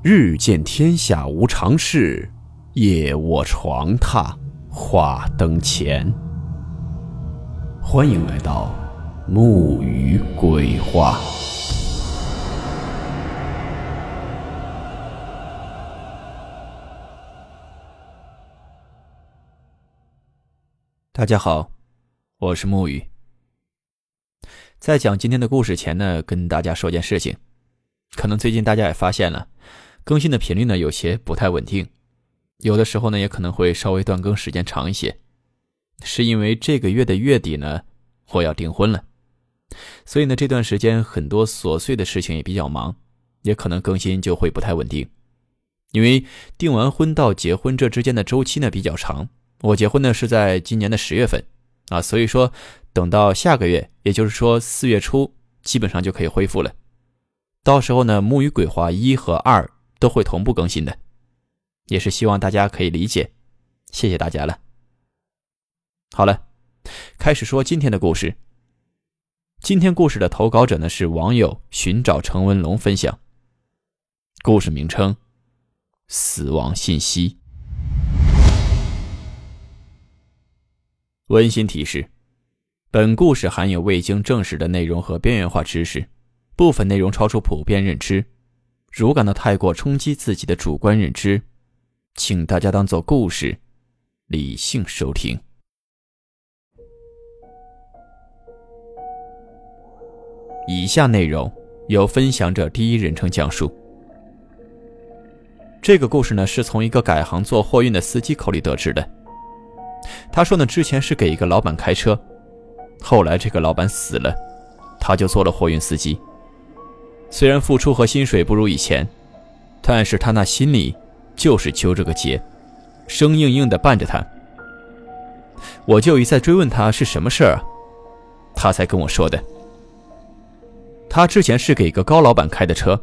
日见天下无常事，夜卧床榻话灯前。欢迎来到木鱼鬼话。大家好，我是木鱼。在讲今天的故事前呢，跟大家说件事情，可能最近大家也发现了。更新的频率呢有些不太稳定，有的时候呢也可能会稍微断更时间长一些，是因为这个月的月底呢我要订婚了，所以呢这段时间很多琐碎的事情也比较忙，也可能更新就会不太稳定。因为订完婚到结婚这之间的周期呢比较长，我结婚呢是在今年的十月份啊，所以说等到下个月，也就是说四月初，基本上就可以恢复了。到时候呢木鱼鬼话一和二。都会同步更新的，也是希望大家可以理解，谢谢大家了。好了，开始说今天的故事。今天故事的投稿者呢是网友寻找程文龙分享。故事名称：死亡信息。温馨提示：本故事含有未经证实的内容和边缘化知识，部分内容超出普遍认知。如感到太过冲击自己的主观认知，请大家当做故事，理性收听。以下内容由分享者第一人称讲述。这个故事呢，是从一个改行做货运的司机口里得知的。他说呢，之前是给一个老板开车，后来这个老板死了，他就做了货运司机。虽然付出和薪水不如以前，但是他那心里就是揪着个结，生硬硬的伴着他。我就一再追问他是什么事儿啊，他才跟我说的。他之前是给一个高老板开的车，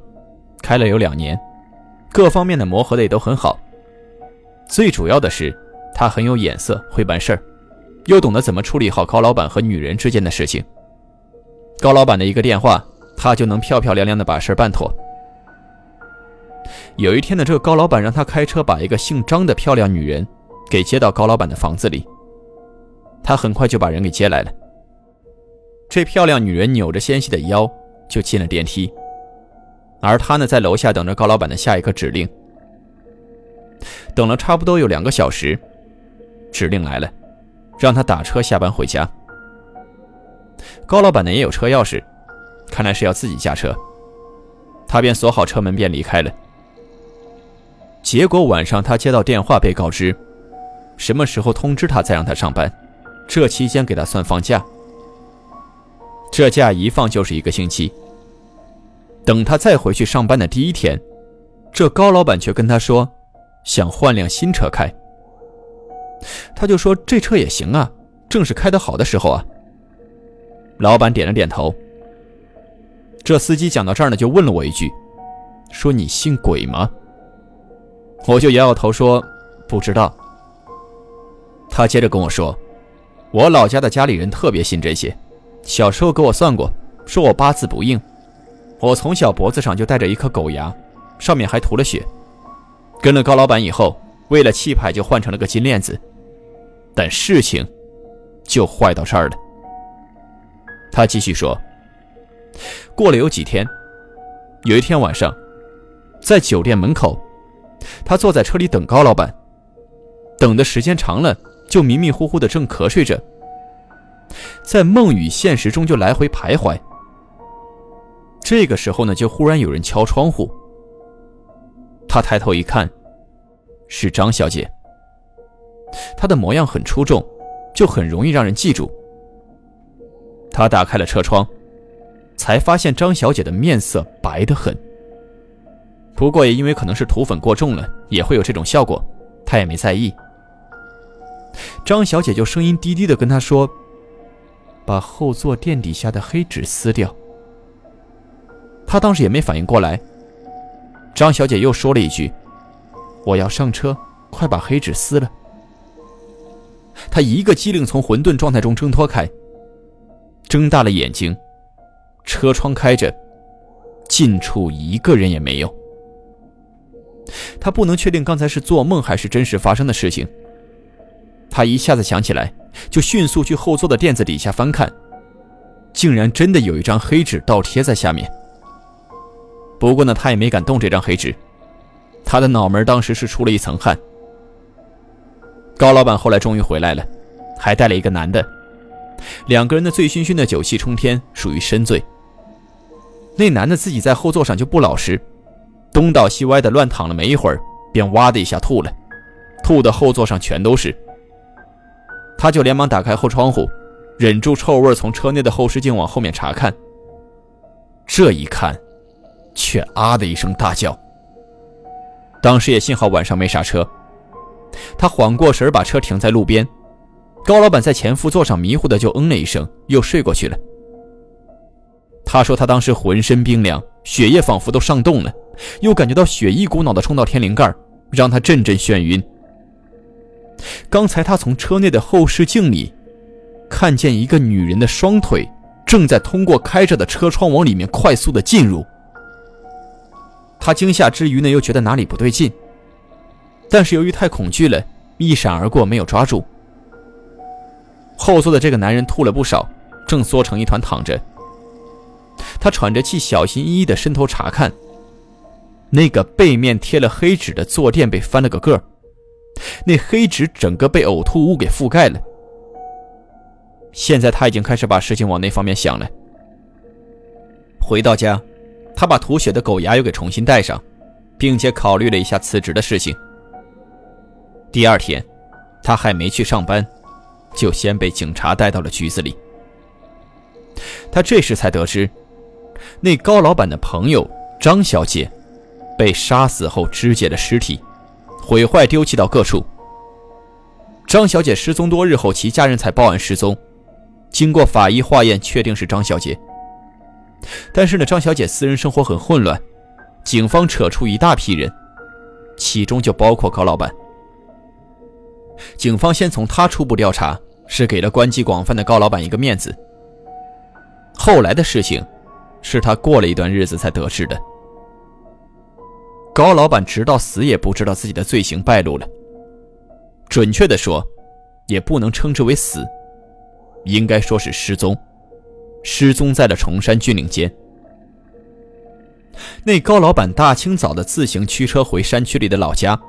开了有两年，各方面的磨合的也都很好。最主要的是他很有眼色，会办事儿，又懂得怎么处理好高老板和女人之间的事情。高老板的一个电话。他就能漂漂亮亮的把事办妥。有一天呢，这个高老板让他开车把一个姓张的漂亮女人给接到高老板的房子里。他很快就把人给接来了。这漂亮女人扭着纤细的腰就进了电梯，而他呢在楼下等着高老板的下一个指令。等了差不多有两个小时，指令来了，让他打车下班回家。高老板呢也有车钥匙。看来是要自己驾车，他便锁好车门便离开了。结果晚上他接到电话，被告知什么时候通知他再让他上班，这期间给他算放假。这假一放就是一个星期。等他再回去上班的第一天，这高老板却跟他说想换辆新车开。他就说这车也行啊，正是开得好的时候啊。老板点了点头。这司机讲到这儿呢，就问了我一句：“说你信鬼吗？”我就摇摇头说：“不知道。”他接着跟我说：“我老家的家里人特别信这些，小时候给我算过，说我八字不硬。我从小脖子上就带着一颗狗牙，上面还涂了血。跟了高老板以后，为了气派就换成了个金链子。但事情就坏到这儿了。”他继续说。过了有几天，有一天晚上，在酒店门口，他坐在车里等高老板，等的时间长了，就迷迷糊糊的正瞌睡着，在梦与现实中就来回徘徊。这个时候呢，就忽然有人敲窗户。他抬头一看，是张小姐。她的模样很出众，就很容易让人记住。他打开了车窗。才发现张小姐的面色白得很。不过也因为可能是涂粉过重了，也会有这种效果，她也没在意。张小姐就声音低低的跟他说：“把后座垫底下的黑纸撕掉。”他当时也没反应过来。张小姐又说了一句：“我要上车，快把黑纸撕了。”他一个机灵从混沌状态中挣脱开，睁大了眼睛。车窗开着，近处一个人也没有。他不能确定刚才是做梦还是真实发生的事情。他一下子想起来，就迅速去后座的垫子底下翻看，竟然真的有一张黑纸倒贴在下面。不过呢，他也没敢动这张黑纸，他的脑门当时是出了一层汗。高老板后来终于回来了，还带了一个男的，两个人的醉醺醺的酒气冲天，属于深醉。那男的自己在后座上就不老实，东倒西歪的乱躺了没一会儿，便哇的一下吐了，吐的后座上全都是。他就连忙打开后窗户，忍住臭味从车内的后视镜往后面查看。这一看，却啊的一声大叫。当时也幸好晚上没刹车，他缓过神把车停在路边。高老板在前副座上迷糊的就嗯了一声，又睡过去了。他说他当时浑身冰凉，血液仿佛都上冻了，又感觉到血一股脑的冲到天灵盖，让他阵阵眩晕。刚才他从车内的后视镜里，看见一个女人的双腿正在通过开着的车窗往里面快速的进入。他惊吓之余呢，又觉得哪里不对劲，但是由于太恐惧了，一闪而过，没有抓住。后座的这个男人吐了不少，正缩成一团躺着。他喘着气，小心翼翼地伸头查看，那个背面贴了黑纸的坐垫被翻了个个儿。那黑纸整个被呕吐物给覆盖了。现在他已经开始把事情往那方面想了。回到家，他把吐血的狗牙又给重新戴上，并且考虑了一下辞职的事情。第二天，他还没去上班，就先被警察带到了局子里。他这时才得知，那高老板的朋友张小姐被杀死后肢解了尸体。毁坏丢弃到各处。张小姐失踪多日后，其家人才报案失踪。经过法医化验，确定是张小姐。但是呢，张小姐私人生活很混乱，警方扯出一大批人，其中就包括高老板。警方先从他初步调查，是给了关系广泛的高老板一个面子。后来的事情，是他过了一段日子才得知的。高老板直到死也不知道自己的罪行败露了。准确的说，也不能称之为死，应该说是失踪，失踪在了崇山峻岭间。那高老板大清早的自行驱车回山区里的老家，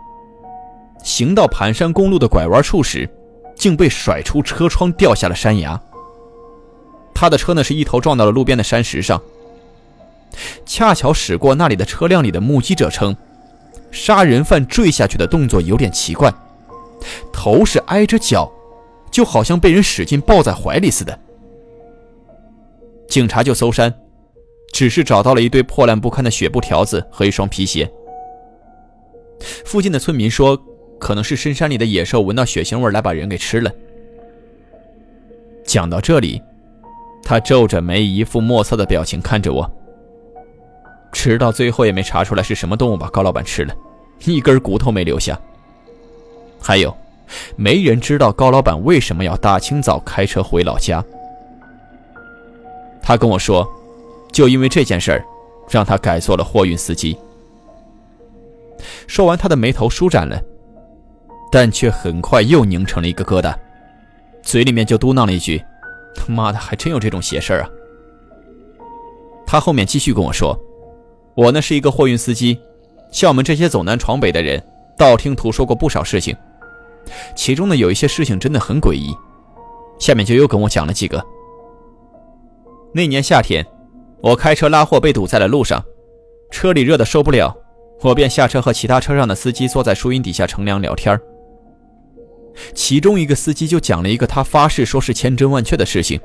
行到盘山公路的拐弯处时，竟被甩出车窗掉下了山崖。他的车呢是一头撞到了路边的山石上。恰巧驶过那里的车辆里的目击者称，杀人犯坠下去的动作有点奇怪，头是挨着脚，就好像被人使劲抱在怀里似的。警察就搜山，只是找到了一堆破烂不堪的血布条子和一双皮鞋。附近的村民说，可能是深山里的野兽闻到血腥味来把人给吃了。讲到这里，他皱着眉，一副莫测的表情看着我。直到最后也没查出来是什么动物把高老板吃了，一根骨头没留下。还有，没人知道高老板为什么要大清早开车回老家。他跟我说，就因为这件事儿，让他改做了货运司机。说完，他的眉头舒展了，但却很快又拧成了一个疙瘩，嘴里面就嘟囔了一句：“他妈的，还真有这种邪事儿啊！”他后面继续跟我说。我呢是一个货运司机，像我们这些走南闯北的人，道听途说过不少事情，其中呢有一些事情真的很诡异。下面就又跟我讲了几个。那年夏天，我开车拉货被堵在了路上，车里热的受不了，我便下车和其他车上的司机坐在树荫底下乘凉聊天。其中一个司机就讲了一个他发誓说是千真万确的事情。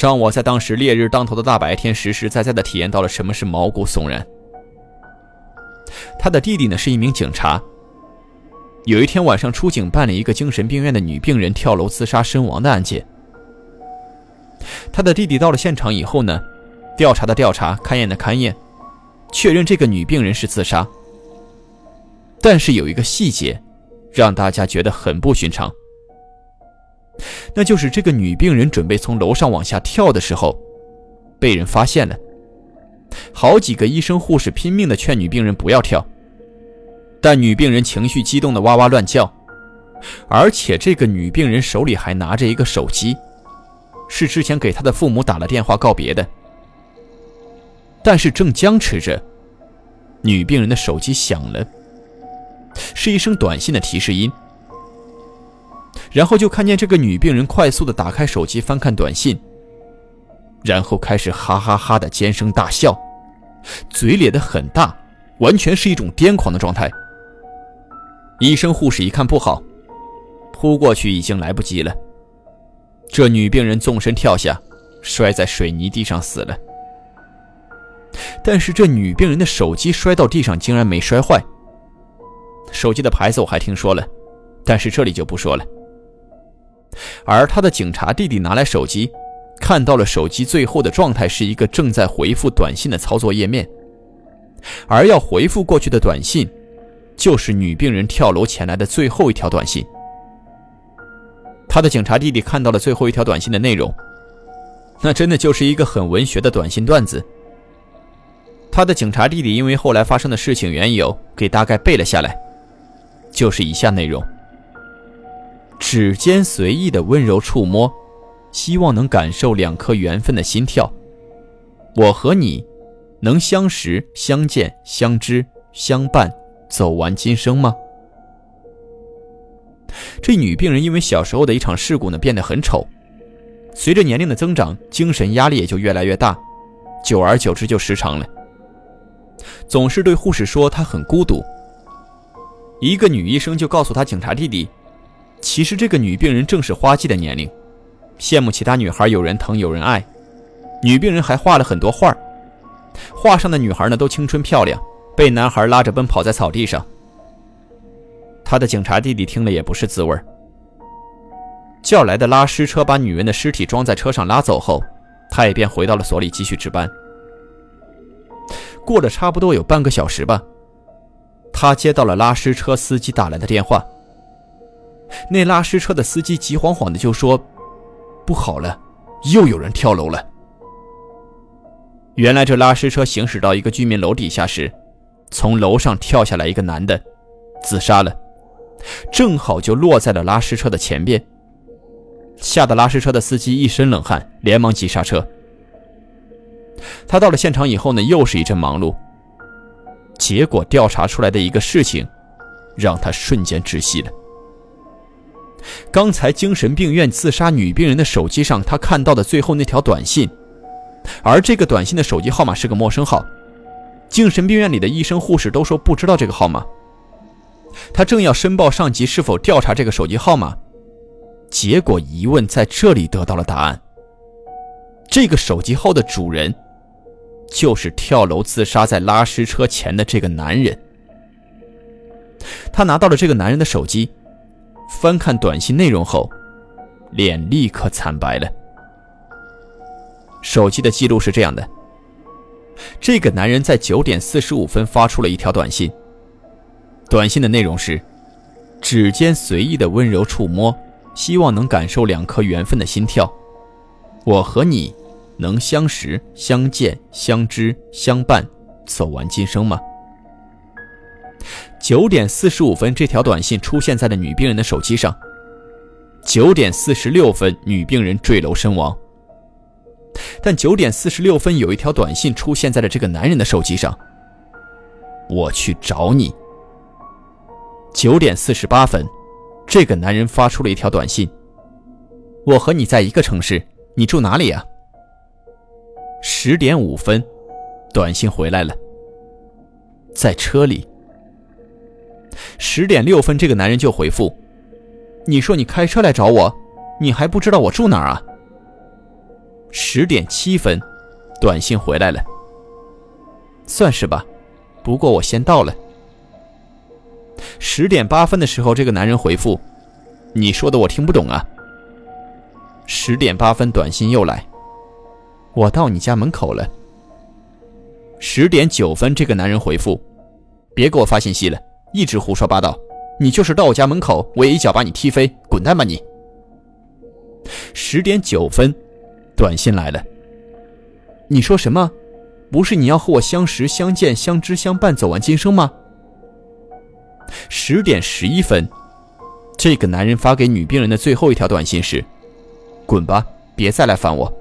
让我在当时烈日当头的大白天，实实在在的体验到了什么是毛骨悚然。他的弟弟呢是一名警察。有一天晚上出警办理一个精神病院的女病人跳楼自杀身亡的案件。他的弟弟到了现场以后呢，调查的调查，勘验的勘验，确认这个女病人是自杀。但是有一个细节，让大家觉得很不寻常。那就是这个女病人准备从楼上往下跳的时候，被人发现了。好几个医生护士拼命的劝女病人不要跳，但女病人情绪激动的哇哇乱叫，而且这个女病人手里还拿着一个手机，是之前给她的父母打了电话告别的。但是正僵持着，女病人的手机响了，是一声短信的提示音。然后就看见这个女病人快速的打开手机翻看短信，然后开始哈哈哈的尖声大笑，嘴咧得很大，完全是一种癫狂的状态。医生护士一看不好，扑过去已经来不及了。这女病人纵身跳下，摔在水泥地上死了。但是这女病人的手机摔到地上竟然没摔坏。手机的牌子我还听说了，但是这里就不说了。而他的警察弟弟拿来手机，看到了手机最后的状态是一个正在回复短信的操作页面，而要回复过去的短信，就是女病人跳楼前来的最后一条短信。他的警察弟弟看到了最后一条短信的内容，那真的就是一个很文学的短信段子。他的警察弟弟因为后来发生的事情缘由，给大概背了下来，就是以下内容：指尖随意的温柔触摸，希望能感受两颗缘分的心跳。我和你，能相识、相见、相知、相伴，走完今生吗？这女病人因为小时候的一场事故呢，变得很丑，随着年龄的增长，精神压力也就越来越大，久而久之就失常了。总是对护士说她很孤独。一个女医生就告诉她警察弟弟，其实这个女病人正是花季的年龄，羡慕其他女孩有人疼有人爱。女病人还画了很多画画上的女孩呢都青春漂亮，被男孩拉着奔跑在草地上。他的警察弟弟听了也不是滋味叫来的拉尸车把女人的尸体装在车上拉走后，他也便回到了所里继续值班。过了差不多有半个小时吧，他接到了拉尸车司机打来的电话。那拉尸车的司机急慌慌的就说：“不好了，又有人跳楼了。”原来这拉尸车行驶到一个居民楼底下时，从楼上跳下来一个男的，自杀了，正好就落在了拉尸车的前边。吓得拉尸车的司机一身冷汗，连忙急刹车。他到了现场以后呢，又是一阵忙碌。结果调查出来的一个事情，让他瞬间窒息了。刚才精神病院自杀女病人的手机上，他看到的最后那条短信，而这个短信的手机号码是个陌生号，精神病院里的医生护士都说不知道这个号码。他正要申报上级是否调查这个手机号码，结果疑问在这里得到了答案。这个手机号的主人。就是跳楼自杀在拉尸车前的这个男人。他拿到了这个男人的手机，翻看短信内容后，脸立刻惨白了。手机的记录是这样的：这个男人在九点四十五分发出了一条短信，短信的内容是：指尖随意的温柔触摸，希望能感受两颗缘分的心跳。我和你。能相识、相见、相知、相伴，走完今生吗？九点四十五分，这条短信出现在了女病人的手机上。九点四十六分，女病人坠楼身亡。但九点四十六分，有一条短信出现在了这个男人的手机上。我去找你。九点四十八分，这个男人发出了一条短信：我和你在一个城市，你住哪里呀？十点五分，短信回来了，在车里。十点六分，这个男人就回复：“你说你开车来找我，你还不知道我住哪儿啊？”十点七分，短信回来了，算是吧，不过我先到了。十点八分的时候，这个男人回复：“你说的我听不懂啊。”十点八分，短信又来。我到你家门口了。十点九分，这个男人回复：“别给我发信息了，一直胡说八道。你就是到我家门口，我也一脚把你踢飞，滚蛋吧你。”十点九分，短信来了。你说什么？不是你要和我相识、相见、相知、相伴，走完今生吗？十点十一分，这个男人发给女病人的最后一条短信是：“滚吧，别再来烦我。”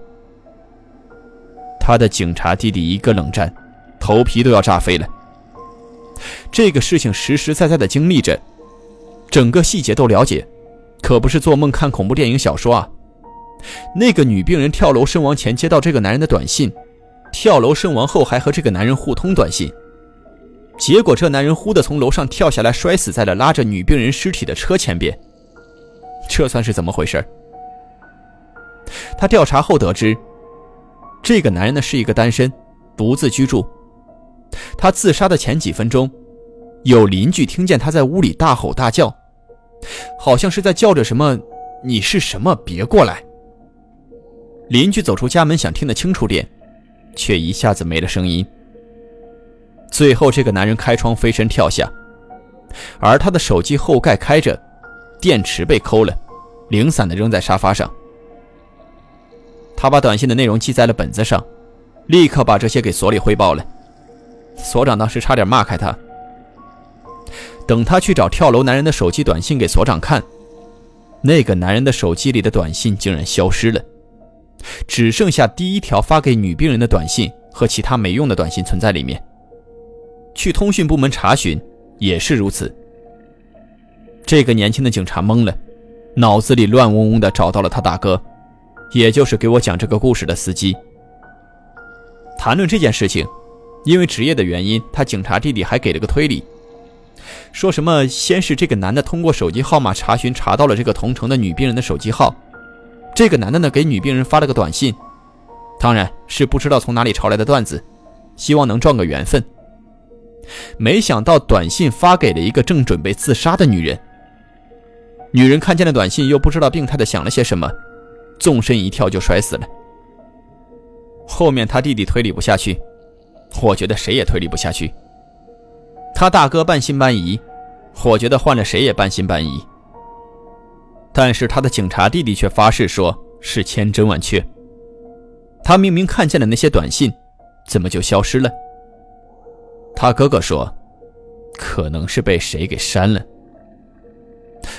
他的警察弟弟一个冷战，头皮都要炸飞了。这个事情实实在在的经历着，整个细节都了解，可不是做梦看恐怖电影小说啊。那个女病人跳楼身亡前接到这个男人的短信，跳楼身亡后还和这个男人互通短信，结果这男人忽的从楼上跳下来，摔死在了拉着女病人尸体的车前边。这算是怎么回事？他调查后得知，这个男人呢是一个单身，独自居住。他自杀的前几分钟，有邻居听见他在屋里大吼大叫，好像是在叫着什么“你是什么，别过来”。邻居走出家门，想听得清楚点，却一下子没了声音。最后，这个男人开窗飞身跳下，而他的手机后盖开着，电池被抠了，零散的扔在沙发上。他把短信的内容记在了本子上，立刻把这些给所里汇报了。所长当时差点骂开他。等他去找跳楼男人的手机短信给所长看，那个男人的手机里的短信竟然消失了。只剩下第一条发给女病人的短信和其他没用的短信存在里面。去通讯部门查询，也是如此。这个年轻的警察懵了，脑子里乱嗡嗡的，找到了他大哥，也就是给我讲这个故事的司机。谈论这件事情，因为职业的原因，他警察弟弟还给了个推理，说什么先是这个男的通过手机号码查询查到了这个同城的女病人的手机号。这个男的呢，给女病人发了个短信，当然是不知道从哪里抄来的段子，希望能撞个缘分。没想到短信发给了一个正准备自杀的女人。女人看见了短信，又不知道病态的想了些什么，纵身一跳就摔死了。后面他弟弟推理不下去，我觉得谁也推理不下去。他大哥半信半疑，我觉得换了谁也半信半疑。但是他的警察弟弟却发誓说是千真万确。他明明看见了那些短信，怎么就消失了？他哥哥说，可能是被谁给删了。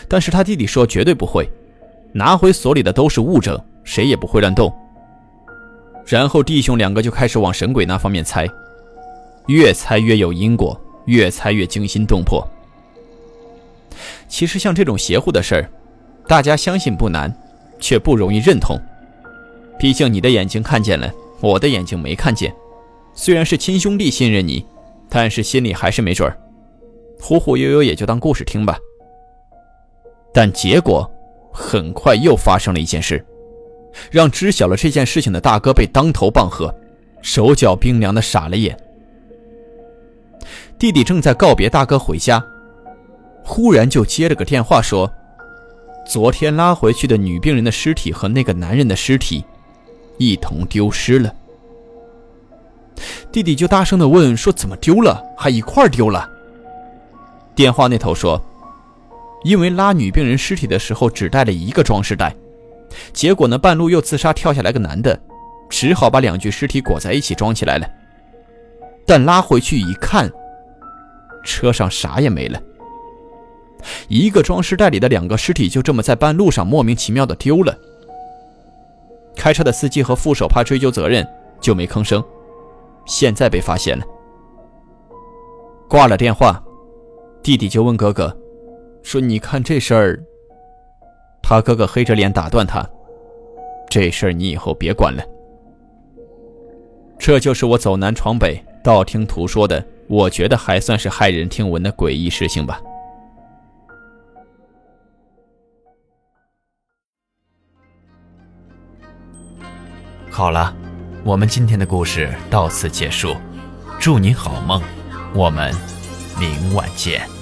但是他弟弟说绝对不会，拿回所里的都是物证，谁也不会乱动。然后弟兄两个就开始往神鬼那方面猜，越猜越有因果，越猜越惊心动魄。其实像这种邪乎的事儿。大家相信不难，却不容易认同。毕竟你的眼睛看见了，我的眼睛没看见。虽然是亲兄弟信任你，但是心里还是没准儿。忽忽悠悠也就当故事听吧。但结果很快又发生了一件事，让知晓了这件事情的大哥被当头棒喝，手脚冰凉的傻了眼。弟弟正在告别大哥回家，忽然就接了个电话说。昨天拉回去的女病人的尸体和那个男人的尸体，一同丢失了。弟弟就大声的问说：“怎么丢了？还一块丢了？”电话那头说：“因为拉女病人尸体的时候只带了一个装饰袋，结果呢半路又自杀跳下来个男的，只好把两具尸体裹在一起装起来了。但拉回去一看，车上啥也没了。”一个装尸袋里的两个尸体就这么在半路上莫名其妙的丢了。开车的司机和副手怕追究责任，就没吭声。现在被发现了。挂了电话，弟弟就问哥哥：“说你看这事儿。”他哥哥黑着脸打断他：“这事儿你以后别管了。”这就是我走南闯北，道听途说的，我觉得还算是骇人听闻的诡异事情吧。好了，我们今天的故事到此结束。祝你好梦，我们明晚见。